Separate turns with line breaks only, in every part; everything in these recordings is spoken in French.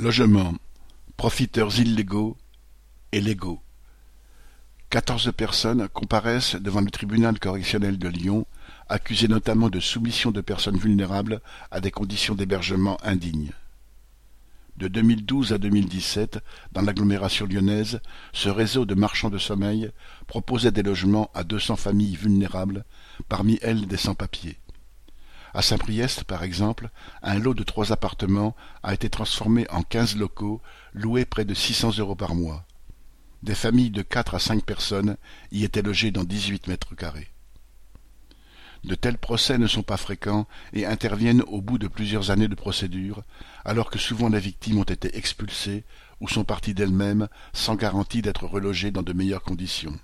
Logement, profiteurs illégaux et légaux. Quatorze personnes comparaissent devant le tribunal correctionnel de Lyon, accusées notamment de soumission de personnes vulnérables à des conditions d'hébergement indignes. De 2012 à 2017, dans l'agglomération lyonnaise, ce réseau de marchands de sommeil proposait des logements à 200 familles vulnérables, parmi elles des sans-papiers. À Saint-Priest, par exemple, un lot de trois appartements a été transformé en quinze locaux, loués près de six cents euros par mois. Des familles de quatre à cinq personnes y étaient logées dans dix-huit mètres carrés. De tels procès ne sont pas fréquents et interviennent au bout de plusieurs années de procédure, alors que souvent les victimes ont été expulsées ou sont parties d'elles-mêmes sans garantie d'être relogées dans de meilleures conditions.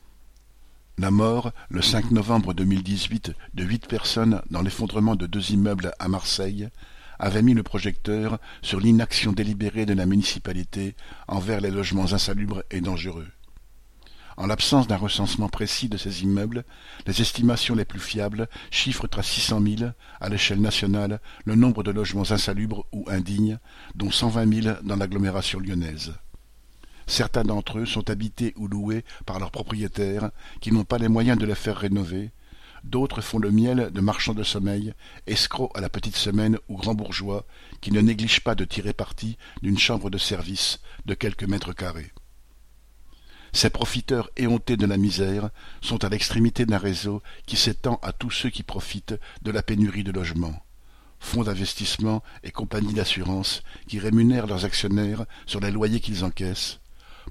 La mort, le 5 novembre 2018, de huit personnes dans l'effondrement de deux immeubles à Marseille avait mis le projecteur sur l'inaction délibérée de la municipalité envers les logements insalubres et dangereux. En l'absence d'un recensement précis de ces immeubles, les estimations les plus fiables chiffrent à six cent mille, à l'échelle nationale, le nombre de logements insalubres ou indignes, dont cent vingt mille dans l'agglomération lyonnaise. Certains d'entre eux sont habités ou loués par leurs propriétaires qui n'ont pas les moyens de les faire rénover. D'autres font le miel de marchands de sommeil, escrocs à la petite semaine ou grands bourgeois qui ne négligent pas de tirer parti d'une chambre de service de quelques mètres carrés. Ces profiteurs éhontés de la misère sont à l'extrémité d'un réseau qui s'étend à tous ceux qui profitent de la pénurie de logements fonds d'investissement et compagnies d'assurance qui rémunèrent leurs actionnaires sur les loyers qu'ils encaissent,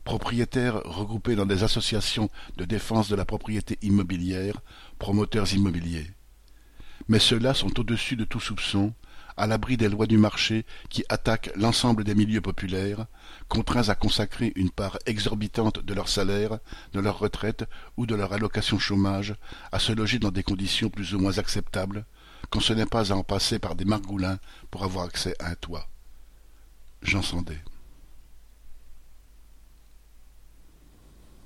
propriétaires regroupés dans des associations de défense de la propriété immobilière, promoteurs immobiliers. Mais ceux-là sont au-dessus de tout soupçon, à l'abri des lois du marché qui attaquent l'ensemble des milieux populaires, contraints à consacrer une part exorbitante de leur salaire, de leur retraite ou de leur allocation chômage à se loger dans des conditions plus ou moins acceptables, quand ce n'est pas à en passer par des margoulins pour avoir accès à un toit. Sandé.